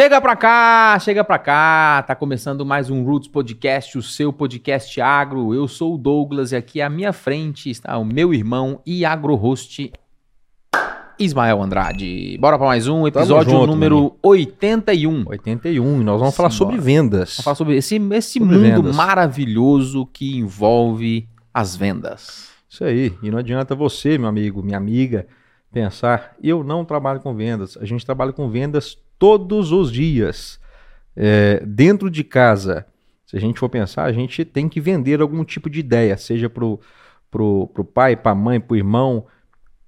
Chega pra cá, chega pra cá. Tá começando mais um Roots Podcast, o seu podcast agro. Eu sou o Douglas e aqui à minha frente está o meu irmão e agro-host Ismael Andrade. Bora pra mais um episódio junto, número maninho. 81. 81, e nós vamos falar Simbora. sobre vendas. Vamos falar sobre esse, esse Sobre mundo vendas. maravilhoso que envolve as vendas. Isso aí. E não adianta você, meu amigo, minha amiga, pensar, eu não trabalho com vendas. A gente trabalha com vendas todos os dias. É, dentro de casa, se a gente for pensar, a gente tem que vender algum tipo de ideia, seja pro, pro, pro pai, pra mãe, pro irmão,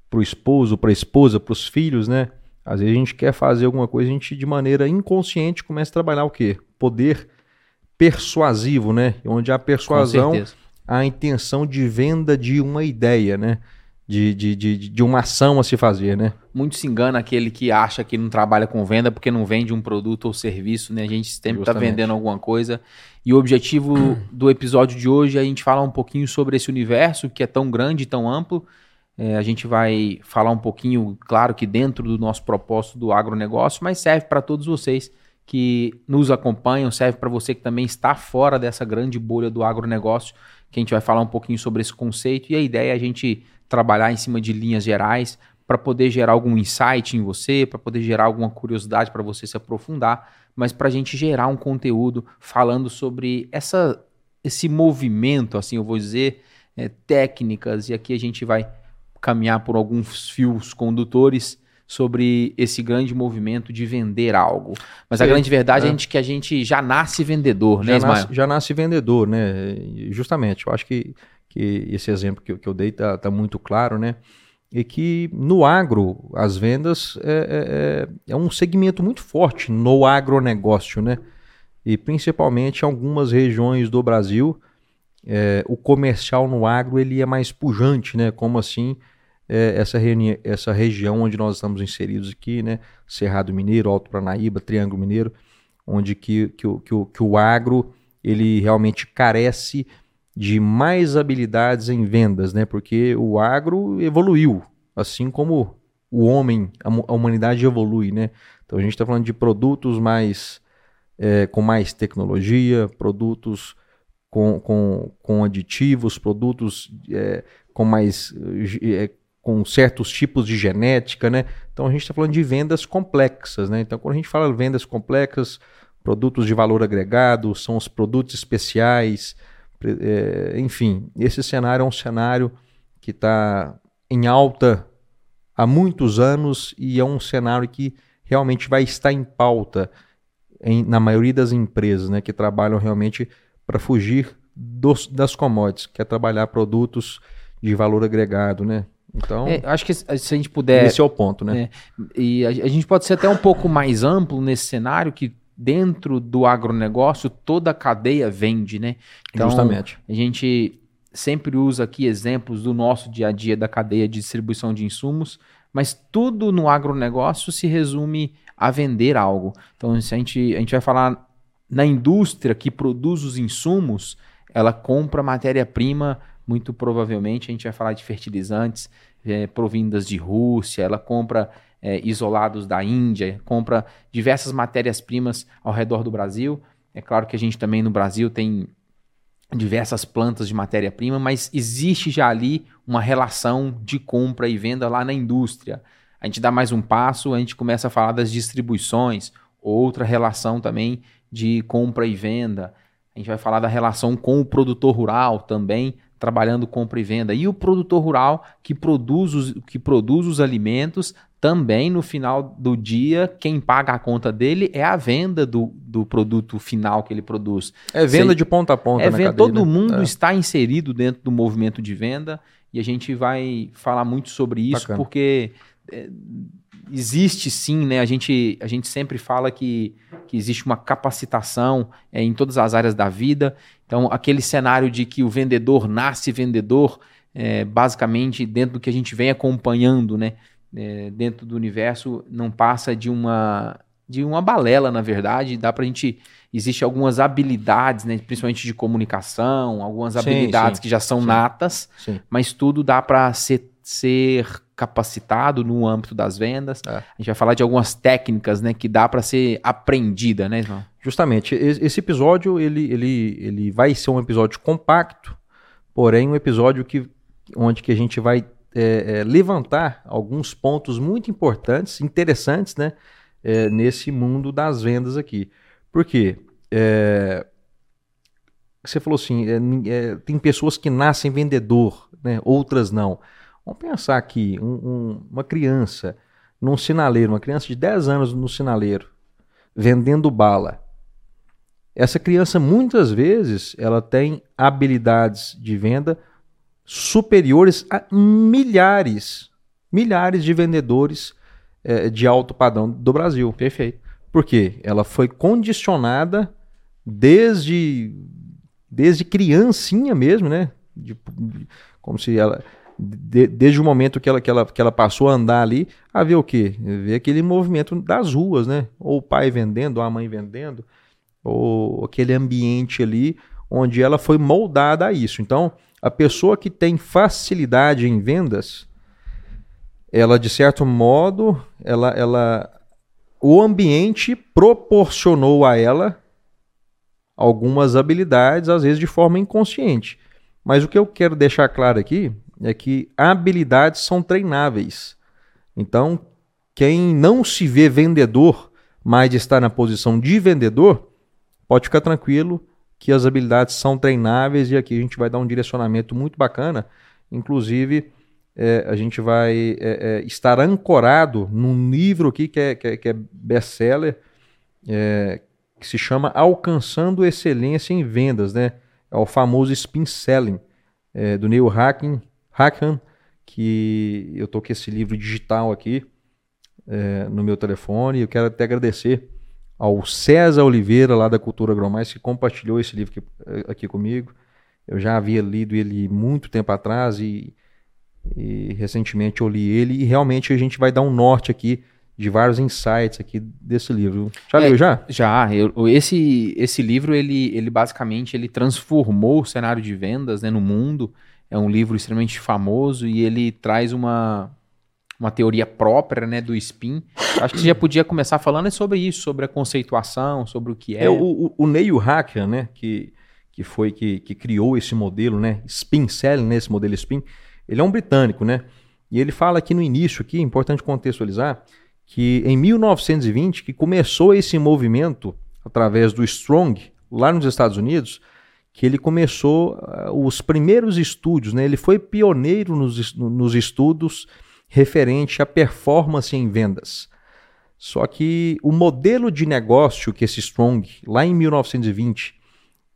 pro esposo, pra esposa, pros filhos, né? Às vezes a gente quer fazer alguma coisa, a gente de maneira inconsciente começa a trabalhar o quê? Poder persuasivo, né? Onde a persuasão a intenção de venda de uma ideia, né? De, de, de, de uma ação a se fazer, né? Muito se engana aquele que acha que não trabalha com venda porque não vende um produto ou serviço, né? A gente sempre está vendendo alguma coisa. E o objetivo do episódio de hoje é a gente falar um pouquinho sobre esse universo que é tão grande, tão amplo. É, a gente vai falar um pouquinho, claro que dentro do nosso propósito do agronegócio, mas serve para todos vocês que nos acompanham, serve para você que também está fora dessa grande bolha do agronegócio, que a gente vai falar um pouquinho sobre esse conceito. E a ideia é a gente trabalhar em cima de linhas gerais para poder gerar algum insight em você, para poder gerar alguma curiosidade para você se aprofundar, mas para a gente gerar um conteúdo falando sobre essa, esse movimento, assim eu vou dizer, é, técnicas, e aqui a gente vai caminhar por alguns fios condutores sobre esse grande movimento de vender algo. Mas a Sim, grande verdade é, é. a gente- que a gente já nasce vendedor, né, Já Ismael? nasce, já nasce vendedor, né? Justamente, eu acho que, que esse exemplo que, eu- que eu dei tá, tá muito claro, né? E que no agro, as vendas é, é, é um segmento muito forte no agronegócio, né? E principalmente em algumas regiões do Brasil, é, o comercial no agro ele é mais pujante, né? Como assim é, essa, essa região onde nós estamos inseridos aqui, né? Cerrado Mineiro, Alto Paranaíba, Triângulo Mineiro, onde que, que, o- que, o, que o agro ele realmente carece de mais habilidades em vendas, né? Porque o agro evoluiu, assim como o homem, a, humanidade evolui, né? Então a gente está falando de produtos mais é, com mais tecnologia, produtos com, com, com aditivos, produtos é, com mais é, com certos tipos de genética, né? Então a gente está falando de vendas complexas, né? Então quando a gente fala de vendas complexas, produtos de valor agregado, são os produtos especiais, é, enfim, esse cenário é um cenário que está em alta há muitos anos e é um cenário que realmente vai estar em pauta em- na maioria das empresas, né, que trabalham realmente para fugir dos- das commodities, que é trabalhar produtos de valor agregado, né? Então, É, acho que se a gente puder esse é o ponto, né? É. E a, a gente pode ser até um pouco mais amplo nesse cenário que dentro do agronegócio toda a cadeia vende, né? Então, Justamente. a gente sempre usa aqui exemplos do nosso dia a dia da cadeia de distribuição de insumos, mas tudo no agronegócio se resume a vender algo. Então, se a gente, a gente vai falar na indústria que produz os insumos, ela compra matéria-prima, muito provavelmente a gente vai falar de fertilizantes eh, provindas de Rússia, ela compra eh, isolados da Índia, compra diversas matérias-primas ao redor do Brasil. É claro que a gente também no Brasil tem diversas plantas de matéria-prima, mas existe já ali uma relação de compra e venda lá na indústria. A gente dá mais um passo, a gente começa a falar das distribuições, outra relação também de compra e venda. A gente vai falar da relação com o produtor rural também, trabalhando compra e venda. E o produtor rural que produz os, que produz os alimentos, também no final do dia, quem paga a conta dele é a venda do, do produto final que ele produz. É venda Sei. de ponta a ponta É venda, todo né? mundo É. está inserido dentro do movimento de venda e a gente vai falar muito sobre isso Bacana. porque é, existe sim, né? A gente, a gente sempre fala que, que existe uma capacitação é, em todas as áreas da vida. Então, aquele cenário de que o vendedor nasce vendedor, é, basicamente, dentro do que a gente vem acompanhando, né? É, dentro do universo, não passa de uma de uma balela, na verdade. Dá pra gente. Existe algumas habilidades, né? Principalmente de comunicação, algumas Sim, habilidades sim, que já são sim. natas, mas tudo dá para ser, ser capacitado no âmbito das vendas. É. A gente vai falar de algumas técnicas, né, que dá para ser aprendida, né, Ismael? Justamente. Esse episódio ele, ele, ele vai ser um episódio compacto, porém um episódio que, onde que a gente vai é, é, levantar alguns pontos muito importantes, interessantes, né, é, nesse mundo das vendas aqui. Por quê? É, você falou assim, é, é, tem pessoas que nascem vendedor, né, outras não. Vamos pensar aqui, um, um, uma criança num sinaleiro, uma criança de 10 anos no sinaleiro, vendendo bala. Essa criança muitas vezes ela tem habilidades de venda superiores a milhares, milhares de vendedores é, de alto padrão do Brasil. Perfeito. Por quê? Ela foi condicionada desde desde criancinha mesmo, né? De, de, como se ela de, desde o momento que ela, que, ela, que ela passou a andar ali, a ver o quê? Ver aquele movimento das ruas, né? Ou o pai vendendo, ou a mãe vendendo, ou aquele ambiente ali onde ela foi moldada a isso. Então, a pessoa que tem facilidade em vendas, ela de certo modo, ela, ela o ambiente proporcionou a ela algumas habilidades, às vezes de forma inconsciente. Mas o que eu quero deixar claro aqui é que habilidades são treináveis. Então, quem não se vê vendedor, mas está na posição de vendedor, pode ficar tranquilo que as habilidades são treináveis e aqui a gente vai dar um direcionamento muito bacana. Inclusive, é, a gente vai é, é, estar ancorado num livro aqui que é, que é, que é best-seller, é, que se chama Alcançando Excelência em Vendas, né? É o famoso Spin Selling, é, do Neil Hacking, Hackham, que eu tô com esse livro digital aqui é, no meu telefone. Eu quero até agradecer ao César Oliveira, lá da Cultura Agromais, que compartilhou esse livro aqui, é, aqui comigo. Eu já havia lido ele muito tempo atrás e, e recentemente eu li ele e realmente a gente vai dar um norte aqui de vários insights aqui desse livro. Já é, leu já? Já. Eu, esse, esse livro, ele, ele basicamente ele transformou o cenário de vendas né, no mundo. É um livro extremamente famoso e ele traz uma, uma teoria própria né, do spin. Acho que você já podia começar falando sobre isso, sobre a conceituação, sobre o que é. é o, o, Neil Hacker, né, que, que foi que, que criou esse modelo, né, spin selling, né, esse modelo spin, ele é um britânico, né? E ele fala aqui no início, aqui, é importante contextualizar, que em 1920 que começou esse movimento através do Strong lá nos Estados Unidos, que ele começou uh, os primeiros estudos, né? Ele foi pioneiro nos, nos estudos referente à performance em vendas. Só que o modelo de negócio que esse Strong, lá em 1920,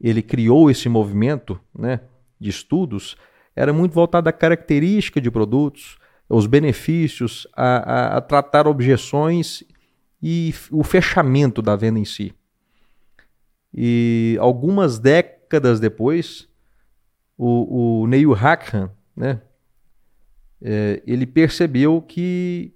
ele criou esse movimento né, de estudos, era muito voltado à característica de produtos, os benefícios, a, a, a tratar objeções e o fechamento da venda em si. E algumas décadas depois, o, o Neil Hackham, né, é, ele percebeu que,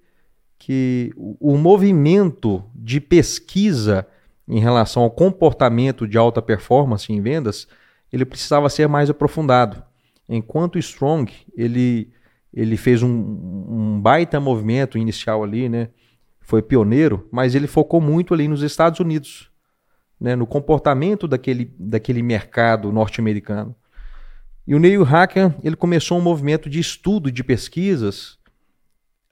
que o, movimento de pesquisa em relação ao comportamento de alta performance em vendas, ele precisava ser mais aprofundado. Enquanto Strong, ele ele fez um, um baita movimento inicial ali, né? Foi pioneiro, mas ele focou muito ali nos Estados Unidos, né? No comportamento daquele, daquele mercado norte-americano. E o Neil Hacker ele começou um movimento de estudo, de pesquisas,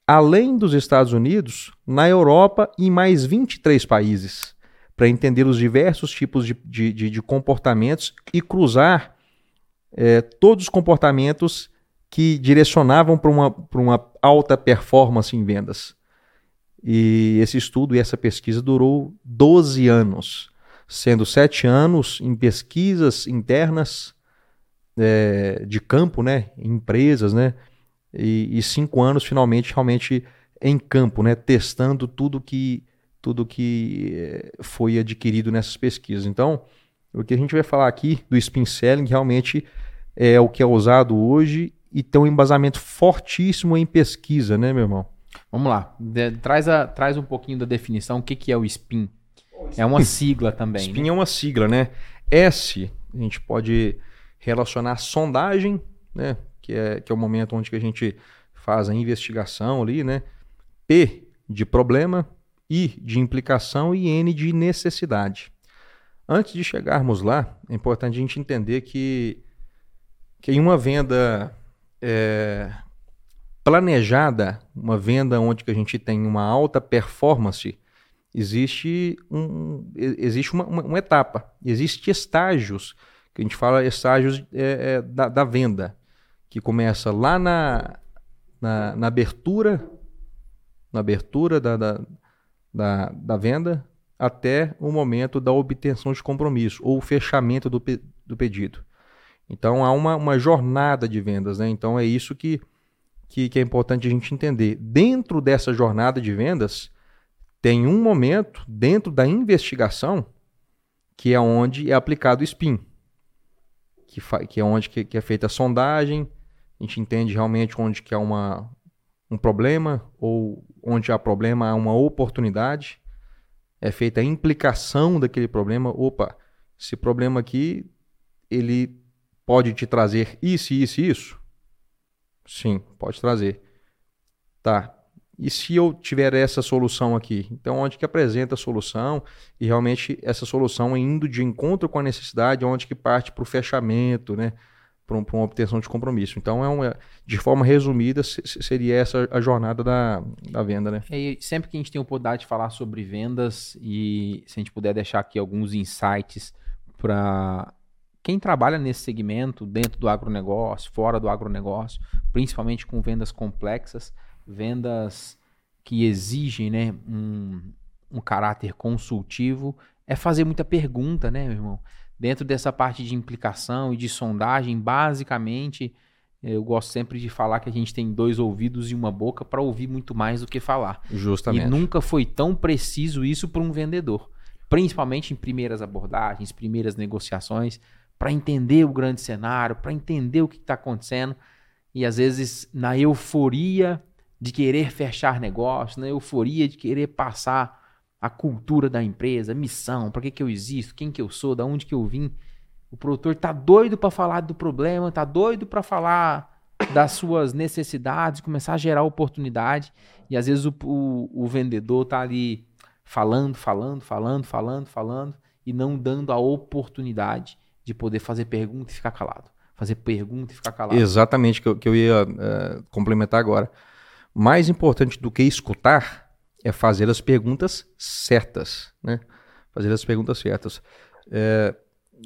além dos Estados Unidos, na Europa e em mais 23 países, para entender os diversos tipos de, de, de, de comportamentos e cruzar é, todos os comportamentos que direcionavam para uma, uma alta performance em vendas. E esse estudo e essa pesquisa durou 12 anos, sendo 7 anos em pesquisas internas é, de campo, né, em empresas, né, e, e cinco anos finalmente realmente em campo, né, testando tudo que tudo que é, foi adquirido nessas pesquisas. Então, o que a gente vai falar aqui do spin selling realmente é o que é usado hoje e tem um embasamento fortíssimo em pesquisa, né, meu irmão? Vamos lá. De, traz, a, traz um pouquinho da definição. O que, que é o SPIN? É uma sigla também. SPIN né? é uma sigla, né? S, a gente pode relacionar sondagem, né? Que é, que é o momento onde a gente faz a investigação ali, né? P de problema, I de implicação e N de necessidade. Antes de chegarmos lá, é importante a gente entender que, que em uma venda é, planejada, uma venda onde que a gente tem uma alta performance, existe, um, existe uma, uma, uma etapa, existe estágios, que a gente fala estágios é, é, da, da, venda, que começa lá na, na, na abertura, na abertura da, da, da, da venda, até o momento da obtenção de compromisso ou fechamento do, pe do pedido. Então há uma, uma jornada de vendas, né? Então é isso que que, que é importante a gente entender. Dentro dessa jornada de vendas, tem um momento dentro da investigação que é onde é aplicado o SPIN, que, que é onde que, que, é feita a sondagem, a gente entende realmente onde que há uma, um problema ou onde há problema há uma oportunidade, é feita a implicação daquele problema. Opa, esse problema aqui ele pode te trazer isso, isso isso. Sim, pode trazer. Tá. E se eu tiver essa solução aqui? Então, onde que apresenta a solução e realmente essa solução é indo de encontro com a necessidade, onde que parte para o fechamento, né? Para uma obtenção de compromisso. Então, é uma, de forma resumida, seria essa a jornada da, da venda, né? E sempre que a gente tem a oportunidade de falar sobre vendas e se a gente puder deixar aqui alguns insights para quem trabalha nesse segmento, dentro do agronegócio, fora do agronegócio, principalmente com vendas complexas, vendas que exigem né, um, um caráter consultivo, é fazer muita pergunta, né, meu irmão? Dentro dessa parte de implicação e de sondagem, basicamente, eu gosto sempre de falar que a gente tem dois ouvidos e uma boca para ouvir muito mais do que falar. Justamente. E nunca foi tão preciso isso para um vendedor. Principalmente em primeiras abordagens, primeiras negociações para entender o grande cenário, para entender o que está acontecendo. E às vezes, na euforia de querer fechar negócio, na euforia de querer passar a cultura da empresa, missão, para que, que eu existo, quem que eu sou, da onde que eu vim. O produtor tá doido para falar do problema, tá doido para falar das suas necessidades, começar a gerar oportunidade. E às vezes o, o, o vendedor tá ali falando, falando, falando, falando, falando e não dando a oportunidade de poder fazer pergunta e ficar calado. Fazer pergunta e ficar calado. Exatamente, que eu, que eu ia uh, complementar agora. Mais importante do que escutar é fazer as perguntas certas, né? Fazer as perguntas certas. É,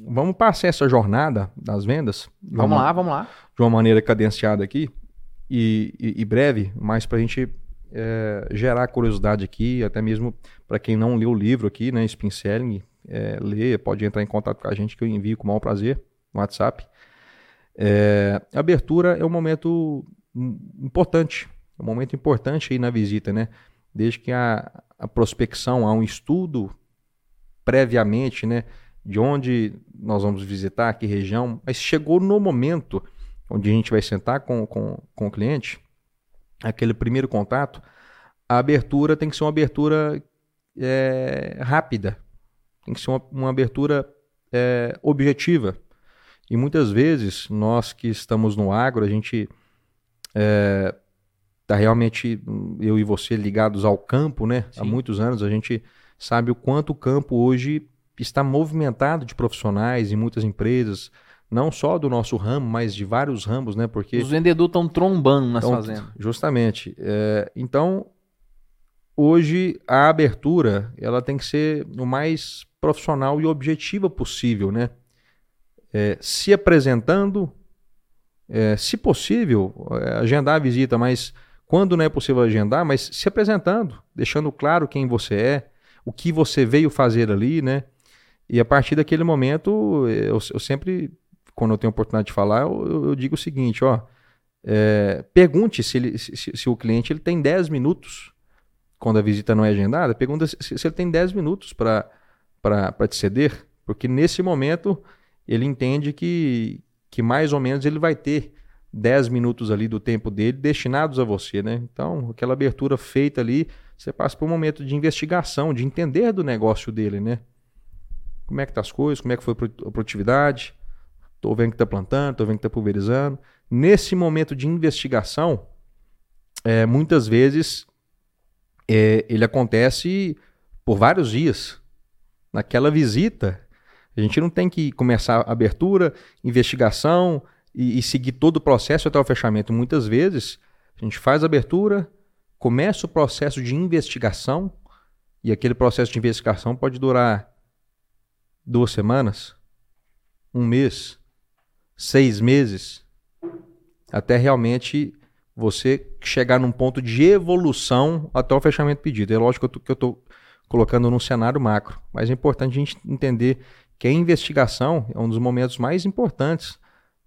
vamos passar essa jornada das vendas. Vamos uma, lá, vamos lá. De uma maneira cadenciada aqui e, e, e breve, mas para a gente é, gerar curiosidade aqui, até mesmo para quem não leu o livro aqui, né, Spin Selling, é, pode entrar em contato com a gente que eu envio com o maior prazer no WhatsApp. É, a abertura é um momento importante, um momento importante aí na visita, né? Desde que a, a prospecção, há um estudo previamente, né? De onde nós vamos visitar, que região, mas chegou no momento onde a gente vai sentar com, com, com o cliente, aquele primeiro contato, a abertura tem que ser uma abertura é, rápida, tem que ser uma, uma abertura é, objetiva. E muitas vezes, nós que estamos no agro, a gente é, tá realmente, eu e você, ligados ao campo, né? Sim. Há muitos anos, a gente sabe o quanto o campo hoje está movimentado de profissionais em muitas empresas, não só do nosso ramo, mas de vários ramos, né? Porque os vendedores estão trombando nas tão, fazendas. Justamente. É, então, hoje a abertura ela tem que ser o mais profissional e objetiva possível, né? É, se apresentando, é, se possível, é, agendar a visita, mas quando não é possível agendar, mas se apresentando, deixando claro quem você é, o que você veio fazer ali, né? E a partir daquele momento, eu, eu sempre, quando eu tenho oportunidade de falar, eu, eu digo o seguinte, ó, é, pergunte se, ele, se, se, o cliente ele tem 10 minutos quando a visita não é agendada, pergunta se, se ele tem 10 minutos para te ceder, porque nesse momento ele entende que, que mais ou menos ele vai ter 10 minutos ali do tempo dele destinados a você, né? Então, aquela abertura feita ali, você passa por um momento de investigação, de entender do negócio dele, né? Como é que tá as coisas, como é que foi a produtividade, estou vendo que está plantando, estou vendo que está pulverizando. Nesse momento de investigação, é, muitas vezes é, ele acontece por vários dias. Naquela visita, a gente não tem que começar a abertura, investigação e, e seguir todo o processo até o fechamento. Muitas vezes a gente faz a abertura, começa o processo de investigação e aquele processo de investigação pode durar duas semanas, um mês, seis meses, até realmente você chegar num ponto de evolução até o fechamento do pedido. É lógico que eu estou colocando num cenário macro, mas é importante a gente entender que a investigação é um dos momentos mais importantes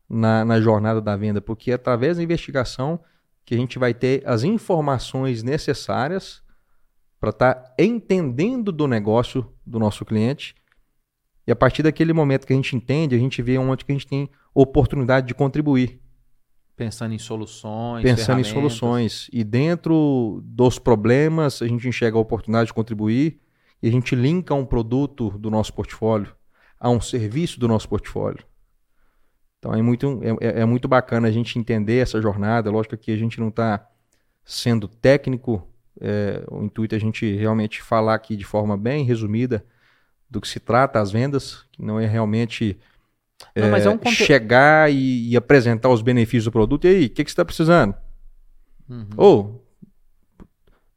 na, na jornada da venda, porque é através da investigação que a gente vai ter as informações necessárias para estar tá entendendo do negócio do nosso cliente. E a partir daquele momento que a gente entende, a gente vê onde que a gente tem oportunidade de contribuir. Pensando em soluções. Pensando em soluções. E dentro dos problemas, a gente enxerga a oportunidade de contribuir e a gente linka um produto do nosso portfólio a um serviço do nosso portfólio. Então é muito, é, é, é muito bacana a gente entender essa jornada. Lógico que a gente não está sendo técnico, é, o intuito é a gente realmente falar aqui de forma bem resumida do que se trata as vendas, que não é realmente não, é, é um chegar e, e, apresentar os benefícios do produto. E aí, o que, que você está precisando? Uhum. Ou,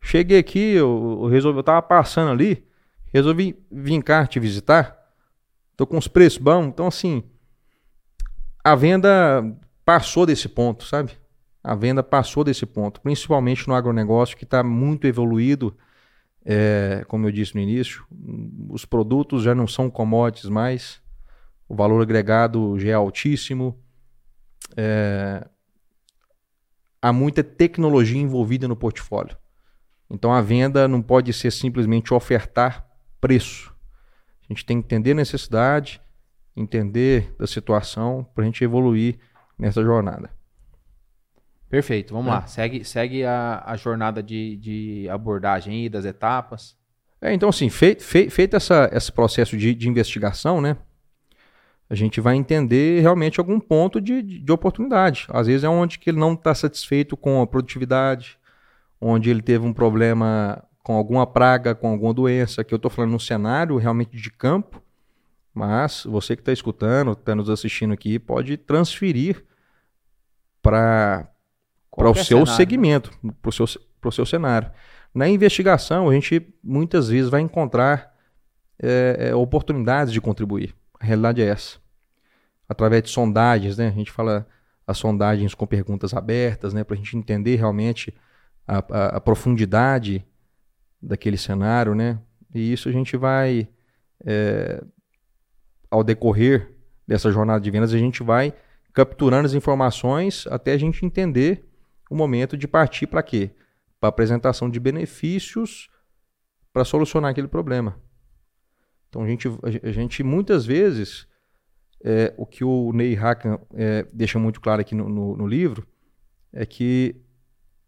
cheguei aqui, eu, eu resolvi, eu estava passando ali, resolvi vir cá te visitar. Tô com os preços bons. Então, assim, a venda passou desse ponto, sabe? A venda passou desse ponto, principalmente no agronegócio, que está muito evoluído. É, como eu disse no início, os produtos já não são commodities mais o valor agregado já é altíssimo. É, há muita tecnologia envolvida no portfólio. Então a venda não pode ser simplesmente ofertar preço. A gente tem que entender a necessidade, entender da situação para a gente evoluir nessa jornada. Perfeito, vamos é. lá. Segue, segue a, a jornada de, de abordagem aí, das etapas. É, então, assim, feito, feito essa, esse processo de, de investigação, né? a gente vai entender realmente algum ponto de, de, de oportunidade. Às vezes é onde que ele não está satisfeito com a produtividade, onde ele teve um problema com alguma praga, com alguma doença, que eu estou falando no cenário realmente de campo, mas você que está escutando, está nos assistindo aqui, pode transferir para o seu cenário. Né? segmento, para o seu, pro seu cenário. Na investigação, a gente muitas vezes vai encontrar é, oportunidades de contribuir. A realidade é essa. Através de sondagens, né? A gente fala as sondagens com perguntas abertas, né? Para a gente entender realmente a, a, a, profundidade daquele cenário, né? E isso a gente vai, é, ao decorrer dessa jornada de vendas, a gente vai capturando as informações até a gente entender o momento de partir para quê? Para apresentação de benefícios para solucionar aquele problema. Então a gente, a gente muitas vezes, é, o que o Ney Hakan é, deixa muito claro aqui no, no, no livro, é que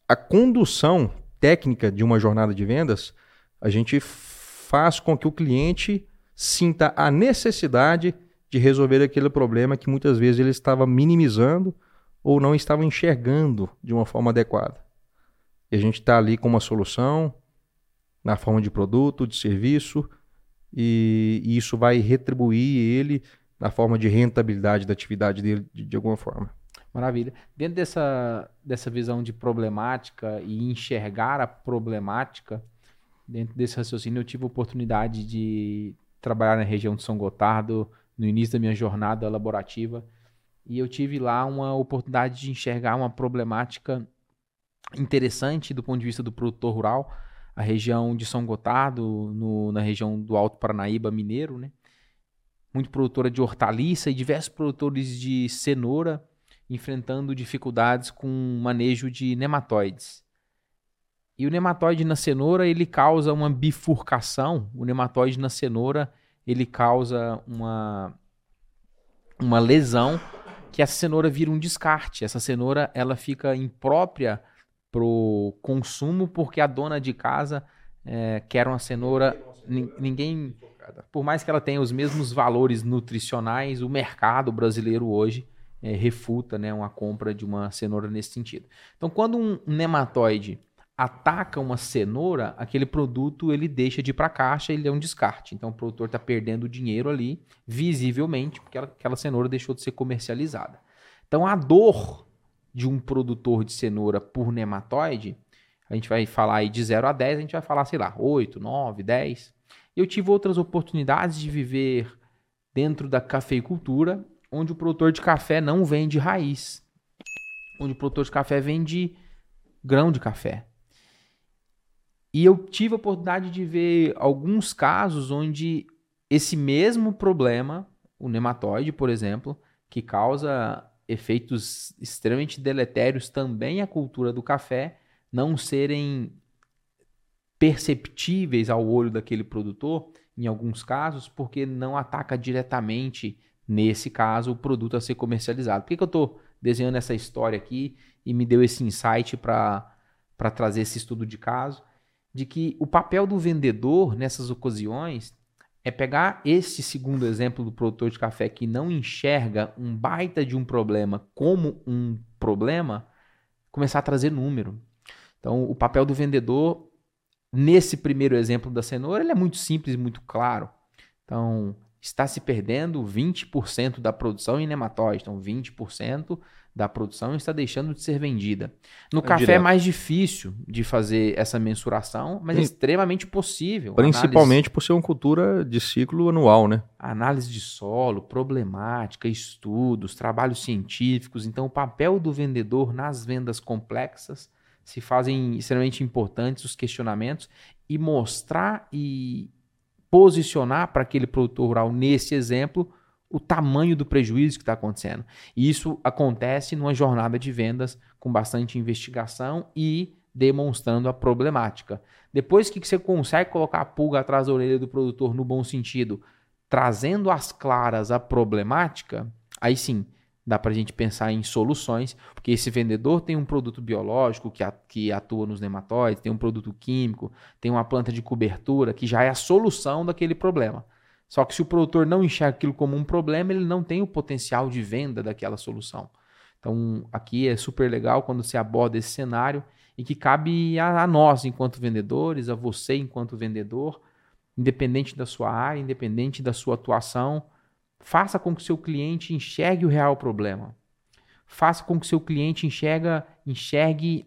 a condução técnica de uma jornada de vendas, a gente faz com que o cliente sinta a necessidade de resolver aquele problema que muitas vezes ele estava minimizando ou não estava enxergando de uma forma adequada. E a gente está ali com uma solução na forma de produto, de serviço, e, e isso vai retribuir ele na forma de rentabilidade da atividade dele de, de alguma forma. Maravilha. Dentro dessa, dessa visão de problemática e enxergar a problemática, dentro desse raciocínio, eu tive a oportunidade de trabalhar na região de São Gotardo no início da minha jornada laborativa e eu tive lá uma oportunidade de enxergar uma problemática interessante do ponto de vista do produtor rural, a região de São Gotardo, no, na região do Alto Paranaíba mineiro, né? Muito produtora de hortaliça e diversos produtores de cenoura enfrentando dificuldades com manejo de nematóides. E o nematóide na cenoura, ele causa uma bifurcação. O nematóide na cenoura, ele causa uma uma lesão que essa cenoura vira um descarte. Essa cenoura, ela fica imprópria pro consumo porque a dona de casa é, quer uma cenoura. Ninguém, por mais que ela tenha os mesmos valores nutricionais, o mercado brasileiro hoje é, refuta né, uma compra de uma cenoura nesse sentido. Então, quando um nematóide ataca uma cenoura, aquele produto ele deixa de ir para a caixa, ele é um descarte. Então, o produtor está perdendo dinheiro ali, visivelmente, porque aquela cenoura deixou de ser comercializada. Então, a dor de um produtor de cenoura por nematóide, a gente vai falar aí de 0 a 10, a gente vai falar, sei lá, 8, 9, 10. Eu tive outras oportunidades de viver dentro da cafeicultura, onde o produtor de café não vende raiz, onde o produtor de café vende grão de café. E eu tive a oportunidade de ver alguns casos onde esse mesmo problema, o nematóide, por exemplo, que causa efeitos extremamente deletérios também à cultura do café, não serem perceptíveis ao olho daquele produtor, em alguns casos, porque não ataca diretamente, nesse caso, o produto a ser comercializado. Por que, que eu estou desenhando essa história aqui e me deu esse insight para trazer esse estudo de caso? De que o papel do vendedor nessas ocasiões é pegar esse segundo exemplo do produtor de café que não enxerga um baita de um problema como um problema, começar a trazer número. Então, o papel do vendedor Nesse primeiro exemplo da cenoura, ele é muito simples muito claro. Então, está se perdendo 20% da produção em nematóide. Então, 20% da produção está deixando de ser vendida. No é café direto. é mais difícil de fazer essa mensuração, mas é extremamente possível. Principalmente análise... por ser uma cultura de ciclo anual, né? Análise de solo, problemática, estudos, trabalhos científicos. Então, o papel do vendedor nas vendas complexas se fazem extremamente importantes os questionamentos e mostrar e posicionar para aquele produtor rural, nesse exemplo, o tamanho do prejuízo que está acontecendo. E isso acontece numa jornada de vendas com bastante investigação e demonstrando a problemática. Depois que você consegue colocar a pulga atrás da orelha do produtor no bom sentido, trazendo às claras a problemática, aí sim dá para a gente pensar em soluções, porque esse vendedor tem um produto biológico que, atua nos nematóides, tem um produto químico, tem uma planta de cobertura que já é a solução daquele problema. Só que se o produtor não enxerga aquilo como um problema, ele não tem o potencial de venda daquela solução. Então, aqui é super legal quando se aborda esse cenário e que cabe a, a nós, enquanto vendedores, a você, enquanto vendedor, independente da sua área, independente da sua atuação, Faça com que seu cliente enxergue o real problema. Faça com que seu cliente enxerga, enxergue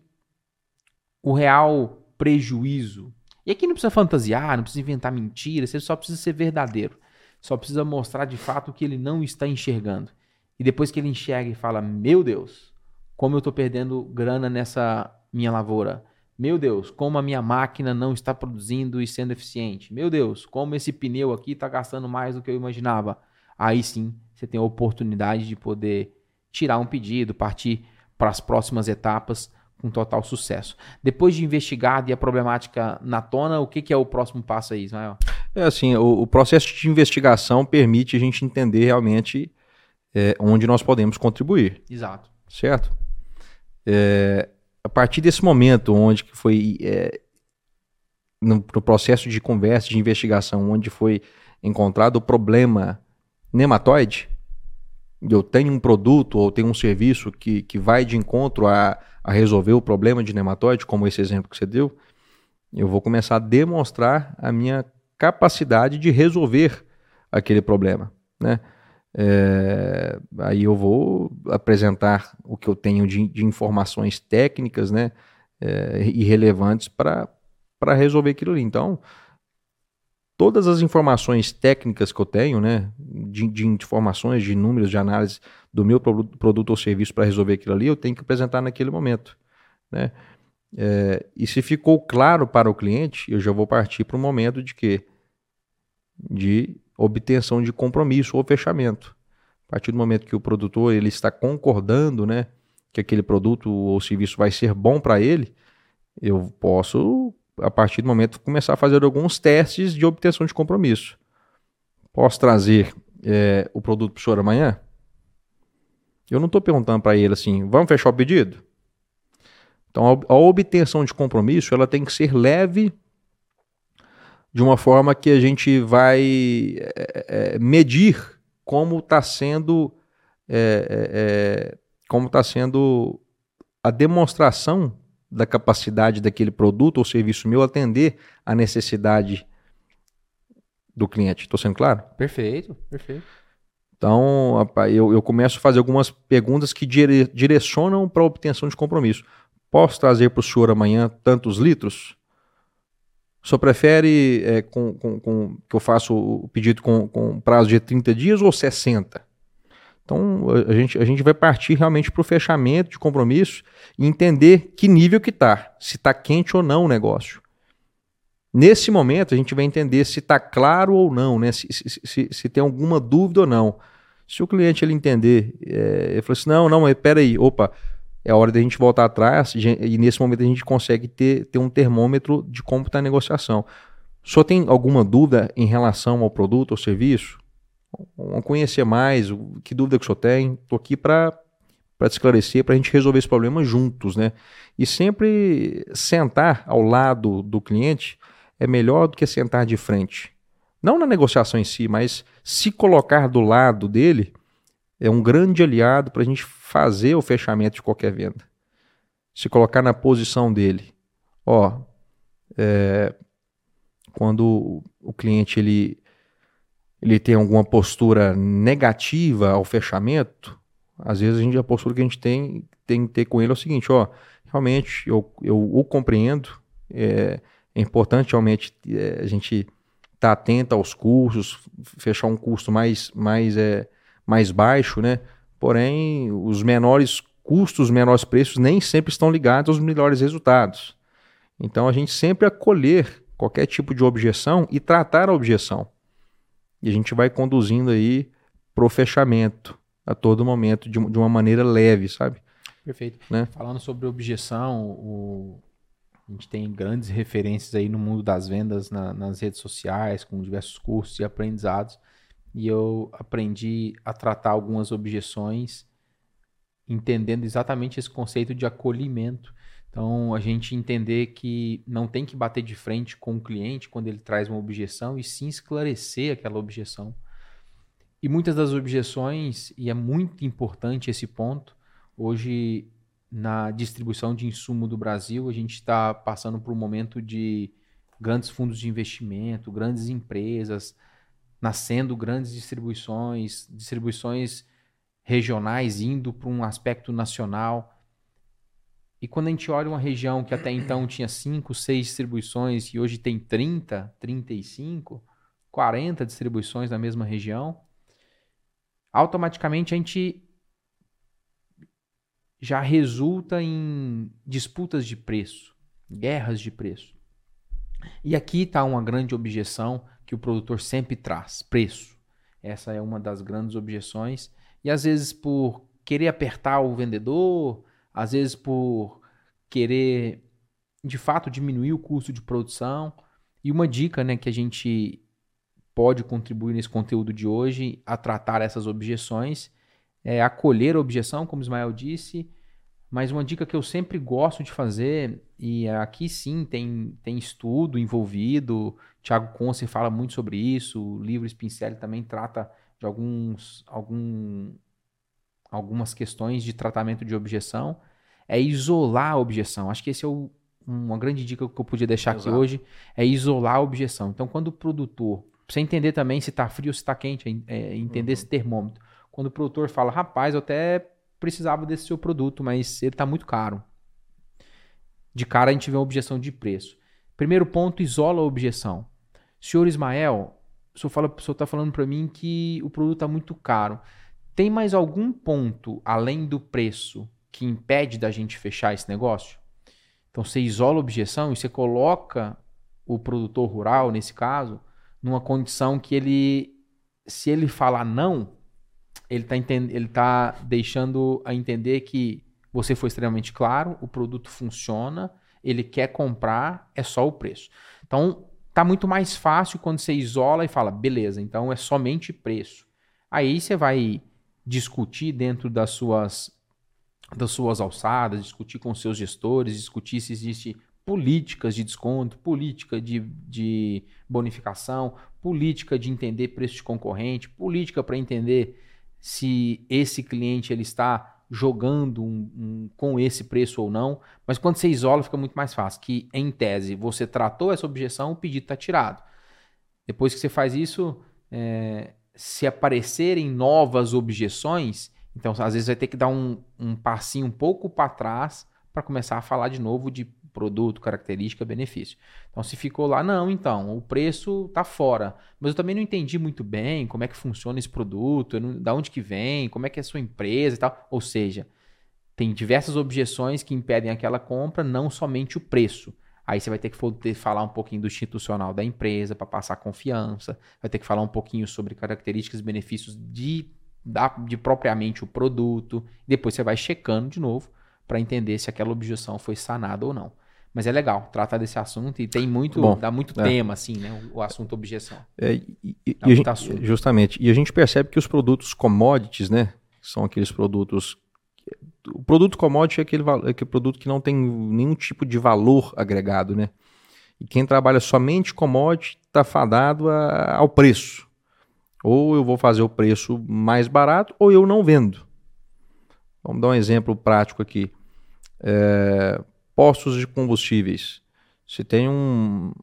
o real prejuízo. E aqui não precisa fantasiar, não precisa inventar mentiras, você só precisa ser verdadeiro. Só precisa mostrar de fato o que ele não está enxergando. E depois que ele enxerga e fala: Meu Deus, como eu estou perdendo grana nessa minha lavoura. Meu Deus, como a minha máquina não está produzindo e sendo eficiente. Meu Deus, como esse pneu aqui está gastando mais do que eu imaginava aí sim você tem a oportunidade de poder tirar um pedido, partir para as próximas etapas com total sucesso. Depois de investigado e a problemática na tona, o que, que é o próximo passo aí, Ismael? É assim, o, o processo de investigação permite a gente entender realmente é, onde nós podemos contribuir. Exato. Certo? É, a partir desse momento onde que foi é, no, no, processo de conversa, de investigação, onde foi encontrado o problema nematóide, eu tenho um produto ou tenho um serviço que, que vai de encontro a, a resolver o problema de nematóide, como esse exemplo que você deu, eu vou começar a demonstrar a minha capacidade de resolver aquele problema, né? É, aí eu vou apresentar o que eu tenho de, de informações técnicas, né, é, e relevantes para resolver aquilo ali. Então, todas as informações técnicas que eu tenho, né, de, de informações, de números, de análise do meu produto ou serviço para resolver aquilo ali, eu tenho que apresentar naquele momento, né? É, e se ficou claro para o cliente, eu já vou partir para o momento de que de obtenção de compromisso ou fechamento. A partir do momento que o produtor ele está concordando, né, que aquele produto ou serviço vai ser bom para ele, eu posso a partir do momento, começar a fazer alguns testes de obtenção de compromisso. Posso trazer é, o produto para o senhor amanhã? Eu não estou perguntando para ele assim, vamos fechar o pedido? Então, a, obtenção de compromisso ela tem que ser leve de uma forma que a gente vai é, é, medir como está sendo é, é, é como está sendo a demonstração da capacidade daquele produto ou serviço meu atender a necessidade do cliente. Estou sendo claro? Perfeito, perfeito. Então, eu, eu começo a fazer algumas perguntas que dire, direcionam para a obtenção de compromisso. Posso trazer para o senhor amanhã tantos litros? O senhor prefere é, com, com, com, que eu faça o pedido com, com prazo de 30 dias ou 60? Então, a gente, a gente vai partir realmente para o fechamento de compromisso e entender que nível que está, se está quente ou não o negócio. Nesse momento, a gente vai entender se está claro ou não, né? se, se, se, se, tem alguma dúvida ou não. Se o cliente ele entender, é, ele falou assim, não, não, mas peraí, opa, é a hora da gente voltar atrás e nesse momento a gente consegue ter, ter um termômetro de como está a negociação. Senhor tem alguma dúvida em relação ao produto ou serviço? Conhecer mais, que dúvida que o senhor tem? Estou aqui para para esclarecer, para a gente resolver esse problema juntos, né? E sempre sentar ao lado do cliente é melhor do que sentar de frente. Não na negociação em si, mas se colocar do lado dele é um grande aliado para a gente fazer o fechamento de qualquer venda. Se colocar na posição dele. Ó, é, quando o cliente ele, ele tem alguma postura negativa ao fechamento, às vezes a, gente, a postura que a gente tem, tem que ter com ele é o seguinte, ó, realmente eu, eu o compreendo, é, é importante realmente é, a gente estar tá atento aos custos, fechar um custo mais, mais, é, mais baixo, né? Porém, os menores custos, os menores preços nem sempre estão ligados aos melhores resultados. Então, a gente sempre acolher qualquer tipo de objeção e tratar a objeção. E a gente vai conduzindo aí para o fechamento a todo momento de, de uma maneira leve, sabe? Perfeito. Né? Falando sobre objeção, o, a gente tem grandes referências aí no mundo das vendas, na, nas redes sociais, com diversos cursos e aprendizados. E eu aprendi a tratar algumas objeções entendendo exatamente esse conceito de acolhimento. Então, a gente entender que não tem que bater de frente com o cliente quando ele traz uma objeção e sim esclarecer aquela objeção. E muitas das objeções, e é muito importante esse ponto, hoje na distribuição de insumo do Brasil, a gente está passando por um momento de grandes fundos de investimento, grandes empresas, nascendo grandes distribuições, distribuições regionais indo para um aspecto nacional. E quando a gente olha uma região que até então tinha 5, 6 distribuições e hoje tem 30, 35, 40 distribuições na mesma região, automaticamente a gente já resulta em disputas de preço, guerras de preço. E aqui está uma grande objeção que o produtor sempre traz: preço. Essa é uma das grandes objeções. E às vezes por querer apertar o vendedor, às vezes por querer de fato diminuir o custo de produção. E uma dica né, que a gente pode contribuir nesse conteúdo de hoje a tratar essas objeções é, acolher a objeção, como Ismael disse, mas uma dica que eu sempre gosto de fazer, e aqui sim tem, tem estudo envolvido, Tiago Conce fala muito sobre isso, o livro Spincelli também trata de alguns, algum, algumas questões de tratamento de objeção, é isolar a objeção. Acho que esse é o, uma grande dica que eu podia deixar Exato. aqui hoje, é isolar a objeção. Então, quando o produtor, você entender também se está frio ou se está quente, é, entender uhum. esse termômetro quando o produtor fala, rapaz, eu até precisava desse seu produto, mas ele está muito caro. De cara a gente vê uma objeção de preço. Primeiro ponto, isola a objeção. Senhor Ismael, o senhor está falando para mim que o produto está muito caro. Tem mais algum ponto além do preço que impede da gente fechar esse negócio? Então você isola a objeção e você coloca o produtor rural, nesse caso, numa condição que ele, se ele falar não, ele está ele tá deixando a entender que você foi extremamente claro, o produto funciona, ele quer comprar, é só o preço. Então, tá muito mais fácil quando você isola e fala, beleza, então é somente preço. Aí você vai discutir dentro das suas das suas alçadas, discutir com seus gestores, discutir se existe políticas de desconto, política de, de bonificação, política de entender preço de concorrente, política para entender se esse cliente ele está jogando um, um, com esse preço ou não, mas quando você isola fica muito mais fácil, que em tese você tratou essa objeção, o pedido está tirado. Depois que você faz isso, é, se aparecerem novas objeções, então às vezes vai ter que dar um, um passinho um pouco para trás para começar a falar de novo de produto, característica, benefício. Então, se ficou lá, não, então, o preço tá fora. Mas eu também não entendi muito bem como é que funciona esse produto, não, da onde que vem, como é que é a sua empresa e tal. Ou seja, tem diversas objeções que impedem aquela compra, não somente o preço. Aí você vai ter que falar um pouquinho do institucional da empresa para passar confiança, vai ter que falar um pouquinho sobre características e benefícios de, da, de propriamente o produto. Depois você vai checando de novo para entender se aquela objeção foi sanada ou não. Mas é legal tratar desse assunto e tem muito, Bom, dá muito é. tema, assim, né? O, o assunto objeção. É, e, e, e gente, justamente. E a gente percebe que os produtos commodities, né? São aqueles produtos. O produto commodity é aquele, é aquele produto que não tem nenhum tipo de valor agregado, né? E quem trabalha somente commodity está fadado a, ao preço. Ou eu vou fazer o preço mais barato, ou eu não vendo. Vamos dar um exemplo prático aqui. É, postos de combustíveis. Se tem um,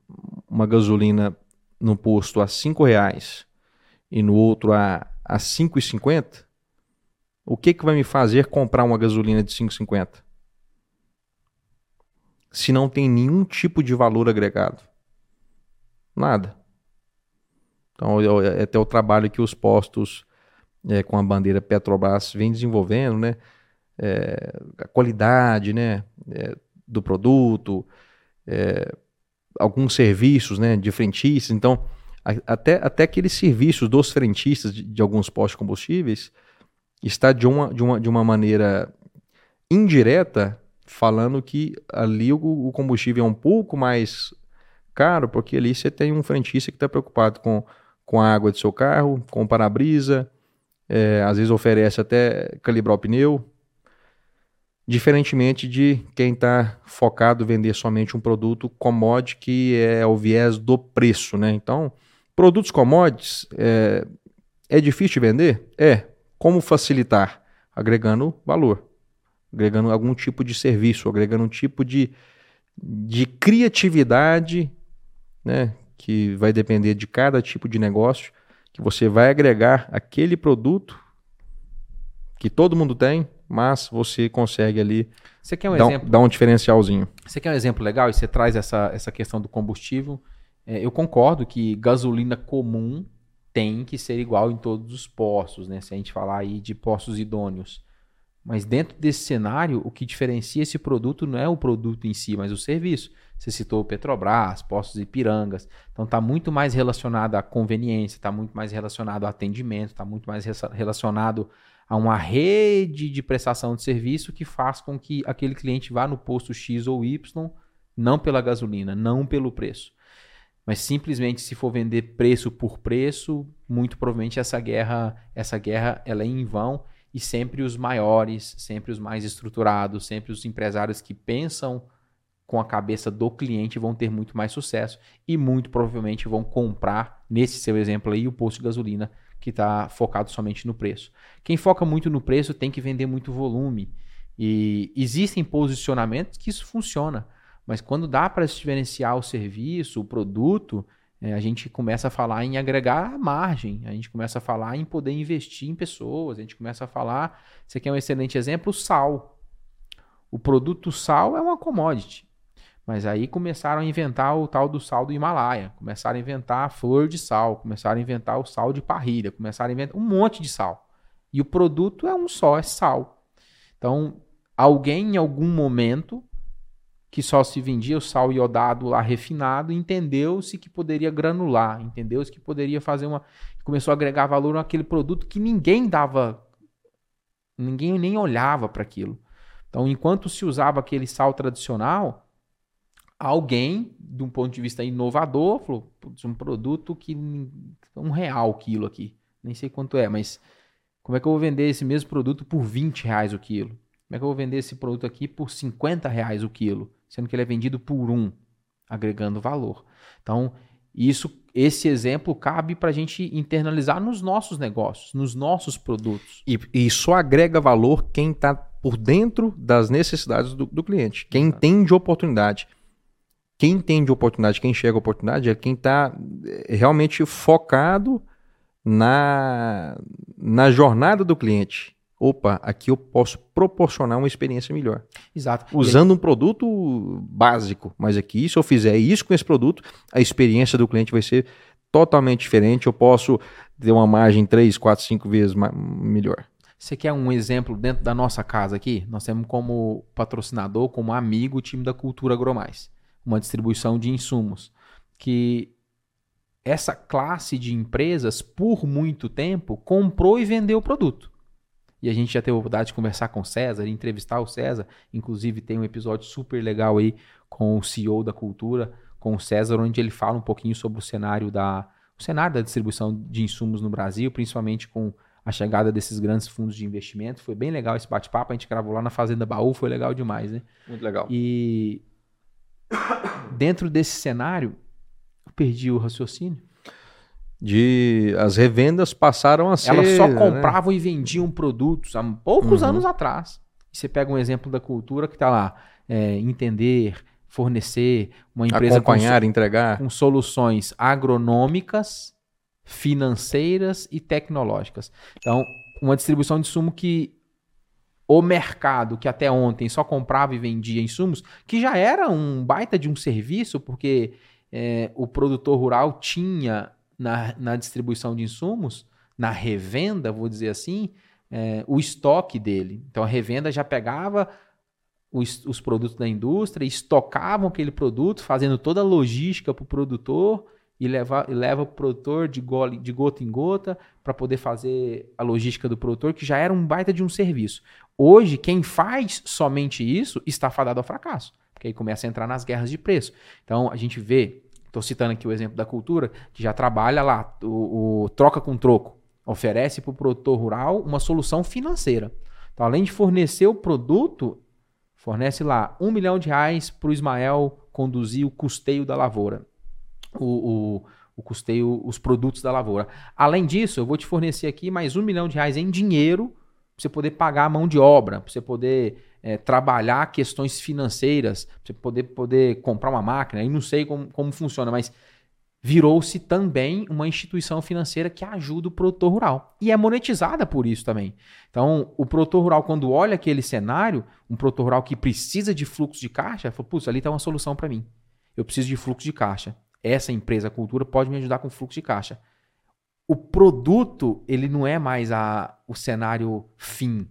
uma gasolina no posto a R$ reais e no outro a, a R$ 5,50, o que, que vai me fazer comprar uma gasolina de R$ 5,50? Se não tem nenhum tipo de valor agregado. Nada. Então, é até o trabalho que os postos é, com a bandeira Petrobras vem desenvolvendo, né? É, a qualidade, né? É, do produto, é, alguns serviços né, de frentistas. Então, a, até, até aqueles serviços dos frentistas de, de, alguns postos de combustíveis está de uma, de uma, de uma maneira indireta falando que ali o, o combustível é um pouco mais caro, porque ali você tem um frentista que está preocupado com, com a água do seu carro, com o para-brisa, é, às vezes oferece até calibrar o pneu, diferentemente de quem está focado em vender somente um produto commodity que é o viés do preço, né? Então, produtos commodities é, é difícil de vender? É. Como facilitar? Agregando valor, agregando algum tipo de serviço, agregando um tipo de, de criatividade, né? Que vai depender de cada tipo de negócio, que você vai agregar aquele produto que todo mundo tem, mas você consegue ali você quer um dar, exemplo? Um, dar um diferencialzinho. Você quer um exemplo legal e você traz essa, essa questão do combustível? É, eu concordo que gasolina comum tem que ser igual em todos os postos, né? Se a gente falar aí de postos idôneos. Mas dentro desse cenário, o que diferencia esse produto não é o produto em si, mas o serviço. Você citou Petrobras, postos Ipirangas. Então está muito mais relacionado à conveniência, está muito mais relacionado ao atendimento, está muito mais relacionado a uma rede de prestação de serviço que faz com que aquele cliente vá no posto X ou Y, não pela gasolina, não pelo preço. Mas simplesmente se for vender preço por preço, muito provavelmente essa guerra, essa guerra ela é em vão e sempre os maiores, sempre os mais estruturados, sempre os empresários que pensam com a cabeça do cliente vão ter muito mais sucesso e muito provavelmente vão comprar, nesse seu exemplo aí, o posto de gasolina que está focado somente no preço. Quem foca muito no preço tem que vender muito volume. E existem posicionamentos que isso funciona, mas quando dá para diferenciar o serviço, o produto, é, a gente começa a falar em agregar margem, a gente começa a falar em poder investir em pessoas, a gente começa a falar. Você quer um excelente exemplo? O sal. O produto sal é uma commodity. Mas aí começaram a inventar o tal do sal do Himalaia, começaram a inventar a flor de sal, começaram a inventar o sal de parrilha, começaram a inventar um monte de sal. E o produto é um só, é sal. Então, alguém em algum momento que só se vendia o sal iodado lá refinado, entendeu-se que poderia granular, entendeu-se que poderia fazer uma. Começou a agregar valor naquele produto que ninguém dava. Ninguém nem olhava para aquilo. Então, enquanto se usava aquele sal tradicional, alguém, de um ponto de vista inovador, falou, um produto que um real o quilo aqui. Nem sei quanto é, mas como é que eu vou vender esse mesmo produto por 20 reais o quilo? Como é que eu vou vender esse produto aqui por 50 reais o quilo? Sendo que ele é vendido por um, agregando valor. Então, isso, esse exemplo cabe para a gente internalizar nos nossos negócios, nos nossos produtos. E, e só agrega valor quem está por dentro das necessidades do, do cliente, quem Exato. entende oportunidade. Quem entende oportunidade, quem enxerga oportunidade é quem está eh, realmente focado na, na jornada do cliente opa, aqui eu posso proporcionar uma experiência melhor. Exato. Usando um produto básico, mas aqui, se eu fizer isso com esse produto, a experiência do cliente vai ser totalmente diferente. Eu posso ter uma margem 3, 4, 5 vezes melhor. Você quer um exemplo dentro da nossa casa aqui? Nós temos como patrocinador, como amigo, o time da Cultura Agromais, uma distribuição de insumos que essa classe de empresas, por muito tempo, comprou e vendeu o produto e a gente já teve a oportunidade de conversar com o César, entrevistar o César. Inclusive, tem um episódio super legal aí com o CEO da cultura, com o César, onde ele fala um pouquinho sobre o cenário da, o cenário da distribuição de insumos no Brasil, principalmente com a chegada desses grandes fundos de investimento. Foi bem legal esse bate-papo. A gente gravou lá na Fazenda Baú, foi legal demais, né? Muito legal. E dentro desse cenário, eu perdi o raciocínio de as revendas passaram a ser. Elas só né? compravam né? e vendiam produtos há poucos uhum. anos atrás. E você pega um exemplo da cultura que está lá, é, entender, fornecer, uma empresa acompanhar, com, entregar com soluções agronômicas, financeiras e tecnológicas. Então, uma distribuição de insumo que o mercado que até ontem só comprava e vendia insumos, que já era um baita de um serviço, porque é, o produtor rural tinha na, na distribuição de insumos, na revenda, vou dizer assim, é, o estoque dele. Então a revenda já pegava os, os produtos da indústria, estocavam aquele produto, fazendo toda a logística para o produtor e leva, leva o produtor de, gole, de gota em gota para poder fazer a logística do produtor, que já era um baita de um serviço. Hoje, quem faz somente isso está fadado ao fracasso, porque aí começa a entrar nas guerras de preço. Então a gente vê Estou citando aqui o exemplo da cultura, que já trabalha lá, o, o troca com troco. Oferece para o produtor rural uma solução financeira. Então, além de fornecer o produto, fornece lá um milhão de reais para o Ismael conduzir o custeio da lavoura. O, o, o custeio, os produtos da lavoura. Além disso, eu vou te fornecer aqui mais um milhão de reais em dinheiro para você poder pagar a mão de obra, para você poder é, trabalhar questões financeiras, você poder, poder comprar uma máquina, eu não sei como, como funciona, mas virou-se também uma instituição financeira que ajuda o produtor rural. E é monetizada por isso também. Então, o produtor rural, quando olha aquele cenário, um produtor rural que precisa de fluxo de caixa, fala, putz, ali está uma solução para mim. Eu preciso de fluxo de caixa. Essa empresa cultura pode me ajudar com fluxo de caixa. O produto, ele não é mais a, o cenário fim.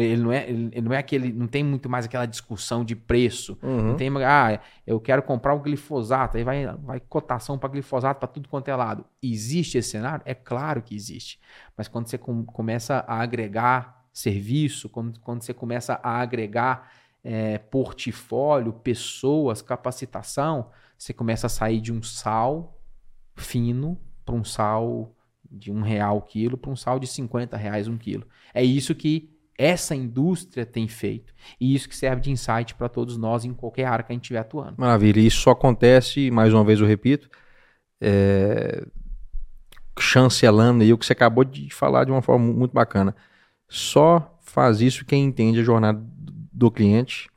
Ele não é, ele não é aquele, não tem muito mais aquela discussão de preço. Uhum. Não tem, ah, eu quero comprar o glifosato, aí vai, vai cotação para glifosato para tudo quanto é lado. Existe esse cenário? É claro que existe. Mas quando você com, começa a agregar serviço, quando, quando você começa a agregar é, portfólio, pessoas, capacitação, você começa a sair de um sal fino para um sal de um real o quilo para um sal de 50 reais um quilo. É isso que essa indústria tem feito. E isso que serve de insight para todos nós em qualquer área que a gente estiver atuando. Maravilha. Isso só acontece, mais uma vez eu repito, é... chancelando aí o que você acabou de falar de uma forma muito bacana. Só faz isso quem entende a jornada do cliente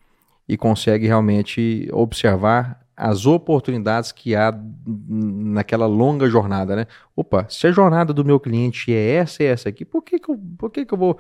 e consegue realmente observar as oportunidades que há naquela longa jornada, né? Opa, se a jornada do meu cliente é essa e essa aqui, por que, que, eu, por que, que eu vou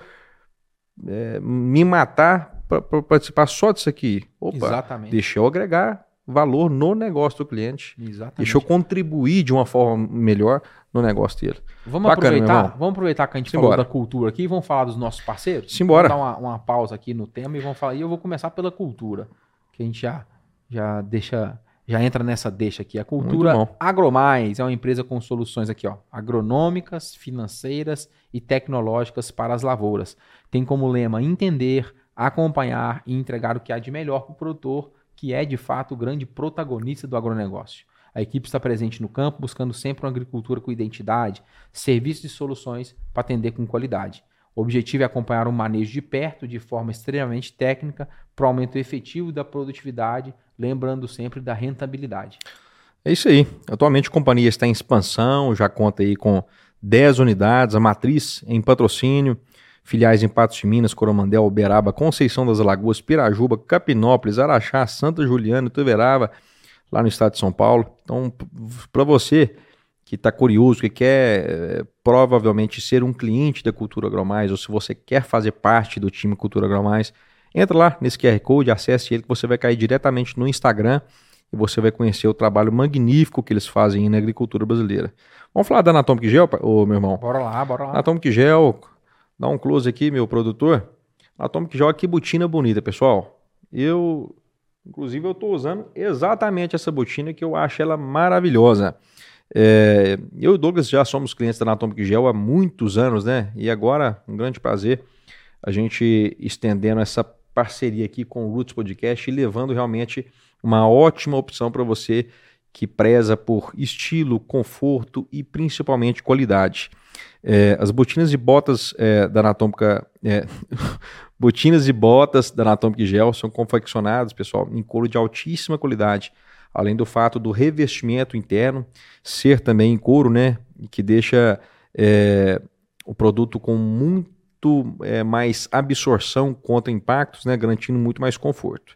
é, me matar para participar só disso aqui. Opa, Exatamente. deixa eu agregar valor no negócio do cliente. Exatamente. Deixa eu contribuir de uma forma melhor no negócio dele. Vamos Bacana, aproveitar, vamos aproveitar que a gente Simbora. falou da cultura aqui e vamos falar dos nossos parceiros? Simbora. Vamos dar uma, uma, pausa aqui no tema e vamos falar. E eu vou começar pela cultura, que a gente já, já deixa já entra nessa deixa aqui. A cultura Agromais é uma empresa com soluções aqui, ó, agronômicas, financeiras e tecnológicas para as lavouras. Tem como lema entender, acompanhar e entregar o que há de melhor para o produtor, que é de fato o grande protagonista do agronegócio. A equipe está presente no campo, buscando sempre uma agricultura com identidade, serviços e soluções para atender com qualidade. O objetivo é acompanhar o manejo de perto, de forma extremamente técnica, para o aumento efetivo da produtividade, lembrando sempre da rentabilidade. É isso aí. Atualmente a companhia está em expansão, já conta aí com 10 unidades, a matriz em patrocínio, filiais em Patos de Minas, Coromandel, Uberaba, Conceição das Alagoas, Pirajuba, Capinópolis, Araxá, Santa Juliana, Tuverava, lá no estado de São Paulo. Então, para você que está curioso, que quer é, provavelmente ser um cliente da Cultura Agromais, ou se você quer fazer parte do time Cultura Agromais, entra lá nesse QR Code, acesse ele que você vai cair diretamente no Instagram e você vai conhecer o trabalho magnífico que eles fazem na agricultura brasileira. Vamos falar da Anatomic Gel, ô, meu irmão? Bora lá, bora lá. Anatomic Gel, dá um close aqui, meu produtor. Anatomic Gel, que botina bonita, pessoal. Eu, inclusive, eu estou usando exatamente essa botina que eu acho ela maravilhosa. É, eu e o Douglas já somos clientes da Anatomic Gel há muitos anos, né? E agora, um grande prazer a gente estendendo essa parceria aqui com o Roots Podcast e levando realmente uma ótima opção para você que preza por estilo, conforto e principalmente qualidade. É, as botinas e botas é, da Anatômica. É, botinas e botas da Anatomic Gel são confeccionadas, pessoal, em couro de altíssima qualidade. Além do fato do revestimento interno ser também em couro, né? Que deixa é, o produto com muito é, mais absorção contra impactos, né? Garantindo muito mais conforto.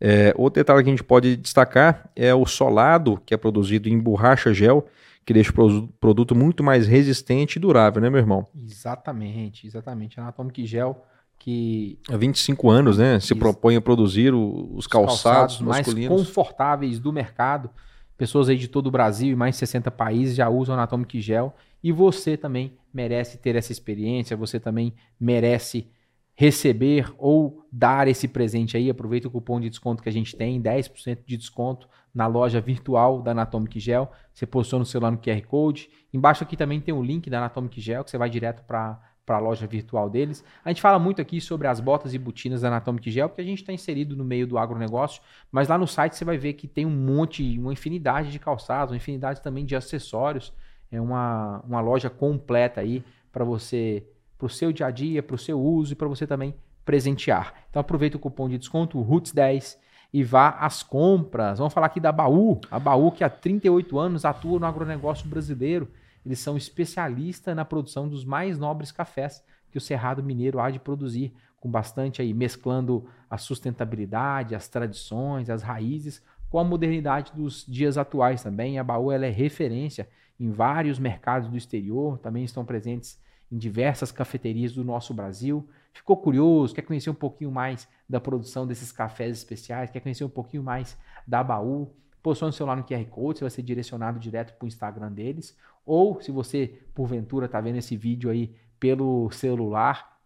É, outro detalhe que a gente pode destacar é o solado, que é produzido em borracha gel, que deixa o produto muito mais resistente e durável, né, meu irmão? Exatamente, exatamente. Anatomic Gel que... Há 25 anos, né, se propõe a produzir o, os, calçados, calçados mais confortáveis do mercado. Pessoas aí de todo o Brasil e mais de 60 países já usam Anatomic Gel. E você também merece ter essa experiência, você também merece receber ou dar esse presente aí, aproveita o cupom de desconto que a gente tem, 10% de desconto na loja virtual da Anatomic Gel. Você posiciona o celular no QR Code. Embaixo aqui também tem o link da Anatomic Gel, que você vai direto para para a loja virtual deles. A gente fala muito aqui sobre as botas e botinas da Anatomic Gel, porque a gente está inserido no meio do agronegócio, mas lá no site você vai ver que tem um monte, uma infinidade de calçados, uma infinidade também de acessórios. É uma, uma loja completa aí para você para o seu dia a dia, para o seu uso e para você também presentear. Então aproveita o cupom de desconto ROOTS10 e vá às compras. Vamos falar aqui da Baú. A Baú que há 38 anos atua no agronegócio brasileiro. Eles são especialistas na produção dos mais nobres cafés que o Cerrado Mineiro há de produzir, com bastante aí mesclando a sustentabilidade, as tradições, as raízes com a modernidade dos dias atuais também. A Baú ela é referência em vários mercados do exterior, também estão presentes em diversas cafeterias do nosso Brasil. Ficou curioso, quer conhecer um pouquinho mais da produção desses cafés especiais, quer conhecer um pouquinho mais da Baú? Posicione o celular no QR Code, você vai ser direcionado direto para o Instagram deles. Ou se você, porventura, está vendo esse vídeo aí pelo celular,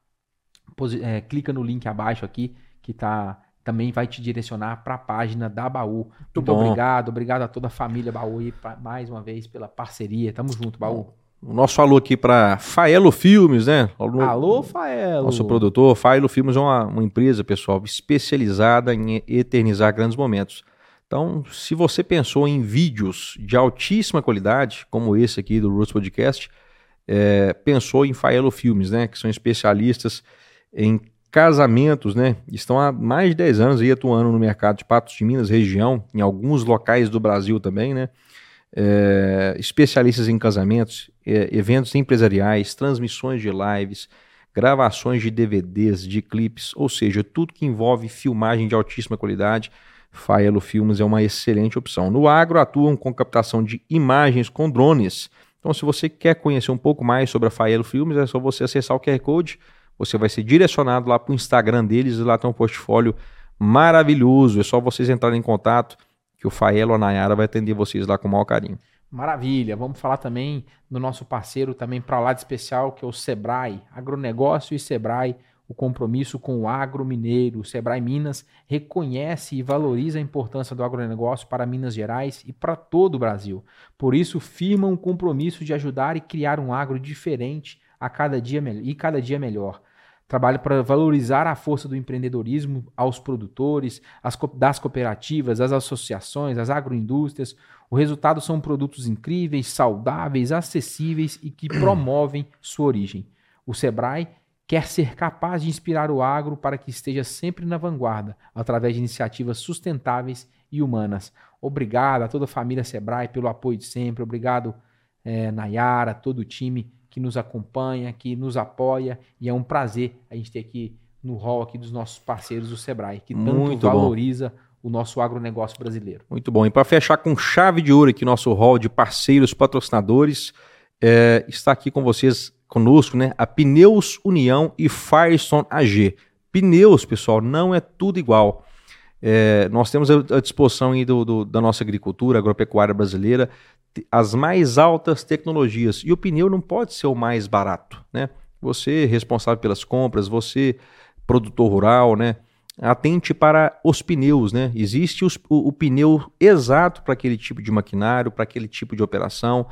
é, clica no link abaixo aqui, que tá, também vai te direcionar para a página da Baú. Muito, Muito obrigado, obrigado a toda a família Baú e mais uma vez pela parceria. Tamo junto, Baú. O nosso alô aqui para Faelo Filmes, né? Alô, alô, Faelo. Nosso produtor. Faelo Filmes é uma, uma, empresa, pessoal, especializada em eternizar grandes momentos. Então, se você pensou em vídeos de altíssima qualidade, como esse aqui do Roots Podcast, é, pensou em Faelo Filmes, né? Que são especialistas em casamentos, né? Estão há mais de 10 anos aí atuando no mercado de Patos de Minas, região, em alguns locais do Brasil também, né? é, especialistas em casamentos, é, eventos empresariais, transmissões de lives, gravações de DVDs, de clipes, ou seja, tudo que envolve filmagem de altíssima qualidade. Faelo Filmes é uma excelente opção. No agro atuam com captação de imagens com drones. Então, se você quer conhecer um pouco mais sobre a Faelo Filmes, é só você acessar o QR Code. Você vai ser direcionado lá para o Instagram deles e lá tem um portfólio maravilhoso. É só vocês entrarem em contato que o Faelo ou a Nayara vai atender vocês lá com o maior carinho. Maravilha. Vamos falar também do nosso parceiro também para lá de especial, que é o Sebrae, Agronegócio e Sebrae, o compromisso com o agro mineiro. O Sebrae Minas reconhece e valoriza a importância do agronegócio para Minas Gerais e para todo o Brasil. Por isso, firma um compromisso de ajudar e criar um agro diferente a cada dia e cada dia melhor. Trabalho para valorizar a força do empreendedorismo aos produtores, as, das cooperativas, as associações, as agroindústrias. O resultado são produtos incríveis, saudáveis, acessíveis e que promovem sua origem. O Sebrae quer ser capaz de inspirar o agro para que esteja sempre na vanguarda, através de iniciativas sustentáveis e humanas. Obrigado a toda a família Sebrae pelo apoio de sempre. Obrigado, é, Nayara, todo o time que nos acompanha, que nos apoia. E é um prazer a gente ter aqui no hall aqui dos nossos parceiros do Sebrae, que tanto Muito valoriza bom. o nosso agronegócio brasileiro. Muito bom. E para fechar com chave de ouro aqui nosso hall de parceiros patrocinadores, é, está aqui com vocês, conosco, né? A Pneus União e Firestone AG. Pneus, pessoal, não é tudo igual. É, nós temos à disposição do, do, da nossa agricultura, agropecuária brasileira, as mais altas tecnologias. E o pneu não pode ser o mais barato, né? Você responsável pelas compras, você produtor rural, né? Atente para os pneus, né? Existe os, o, o pneu exato para aquele tipo de maquinário, para aquele tipo de operação.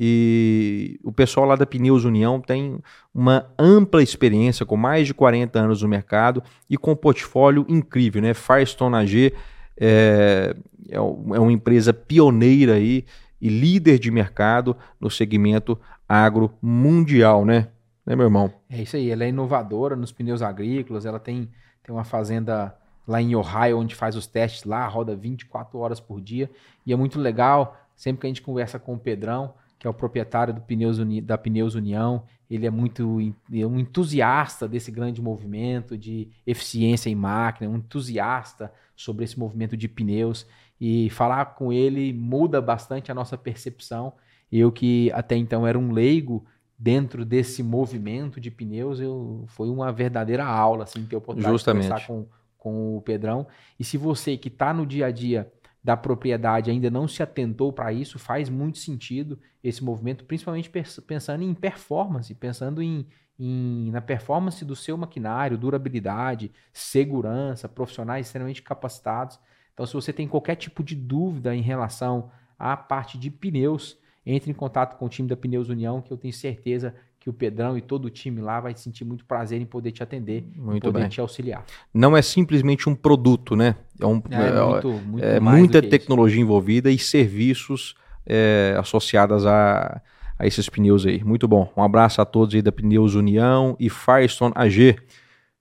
E o pessoal lá da Pneus União tem uma ampla experiência, com mais de 40 anos no mercado e com um portfólio incrível, né? Firestone AG é, é uma empresa pioneira aí e líder de mercado no segmento agro mundial, né? Né, meu irmão? É isso aí, ela é inovadora nos pneus agrícolas, ela tem, tem uma fazenda lá em Ohio, onde faz os testes lá, roda 24 horas por dia, e é muito legal, sempre que a gente conversa com o Pedrão, que é o proprietário do Pneus Uni, da Pneus União. Ele é muito é um entusiasta desse grande movimento de eficiência em máquina, um entusiasta sobre esse movimento de pneus. E falar com ele muda bastante a nossa percepção. Eu que até então era um leigo dentro desse movimento de pneus, eu, foi uma verdadeira aula, assim, ter a oportunidade Justamente. de conversar com, com o Pedrão. E se você que está no dia a dia da propriedade ainda não se atentou para isso, faz muito sentido esse movimento, principalmente pensando em performance, pensando em, em, na performance do seu maquinário, durabilidade, segurança, profissionais extremamente capacitados. Então, se você tem qualquer tipo de dúvida em relação à parte de pneus, entre em contato com o time da Pneus União, que eu tenho certeza que o Pedrão e todo o time lá vai sentir muito prazer em poder te atender, muito poder bem. te auxiliar. Não é simplesmente um produto, né? É, um, É, é- muito, muito é muita que isso. tecnologia envolvida e serviços é, associadas a, a esses pneus aí. Muito bom. Um abraço a todos aí da Pneus União e Firestone AG.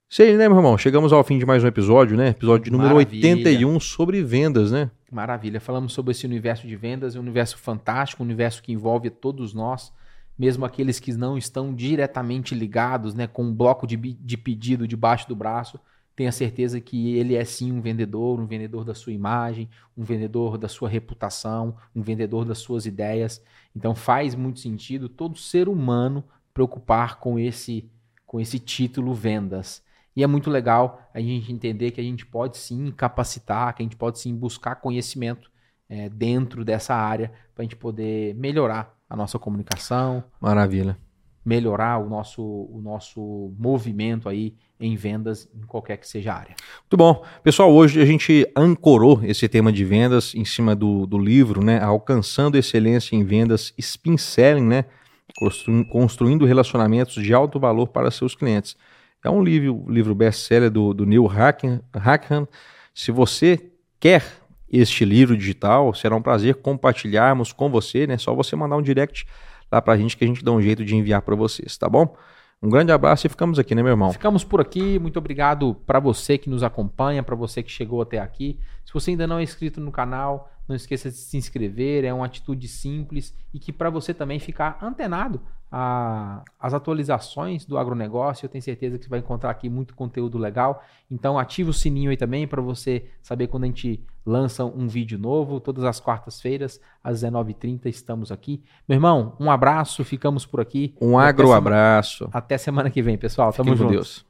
Sei, né, meu irmão? Chegamos ao fim de mais um episódio, né? Episódio de número Maravilha. 81 sobre vendas, né? Maravilha. Falamos sobre esse universo de vendas, é um universo fantástico, um universo que envolve todos nós, mesmo aqueles que não estão diretamente ligados, né, com um bloco de, de pedido debaixo do braço. Tenha certeza que ele é sim um vendedor, um vendedor da sua imagem, um vendedor da sua reputação, um vendedor das suas ideias. Então faz muito sentido todo ser humano preocupar com esse com esse título vendas. E é muito legal a gente entender que a gente pode sim capacitar, que a gente pode sim buscar conhecimento eh, dentro dessa área para a gente poder melhorar a nossa comunicação, Maravilha. melhorar o nosso, o nosso movimento aí em vendas em qualquer que seja a área. Muito bom. Pessoal, hoje a gente ancorou esse tema de vendas em cima do, do livro, né? Alcançando Excelência em Vendas, Spin Selling, né? Constru- Construindo relacionamentos de alto valor para seus clientes. É um livro, livro best-seller do, do Neil Hackham. Se você quer este livro digital, será um prazer compartilharmos com você, né? Só você mandar um direct lá pra gente que a gente dá um jeito de enviar para vocês, tá bom? Um grande abraço e ficamos aqui, né, meu irmão? Ficamos por aqui. Muito obrigado para você que nos acompanha, para você que chegou até aqui. Se você ainda não é inscrito no canal, não esqueça de se inscrever. É uma atitude simples e que para você também ficar antenado a- às atualizações do agronegócio. Eu tenho certeza que você vai encontrar aqui muito conteúdo legal. Então ative o sininho aí também para você saber quando a gente lança um vídeo novo. Todas as quartas-feiras, às 19h30, estamos aqui. Meu irmão, um abraço. Ficamos por aqui. Um Até agro semana- abraço. Até semana que vem, pessoal. Tamo Fiquem junto. Deus.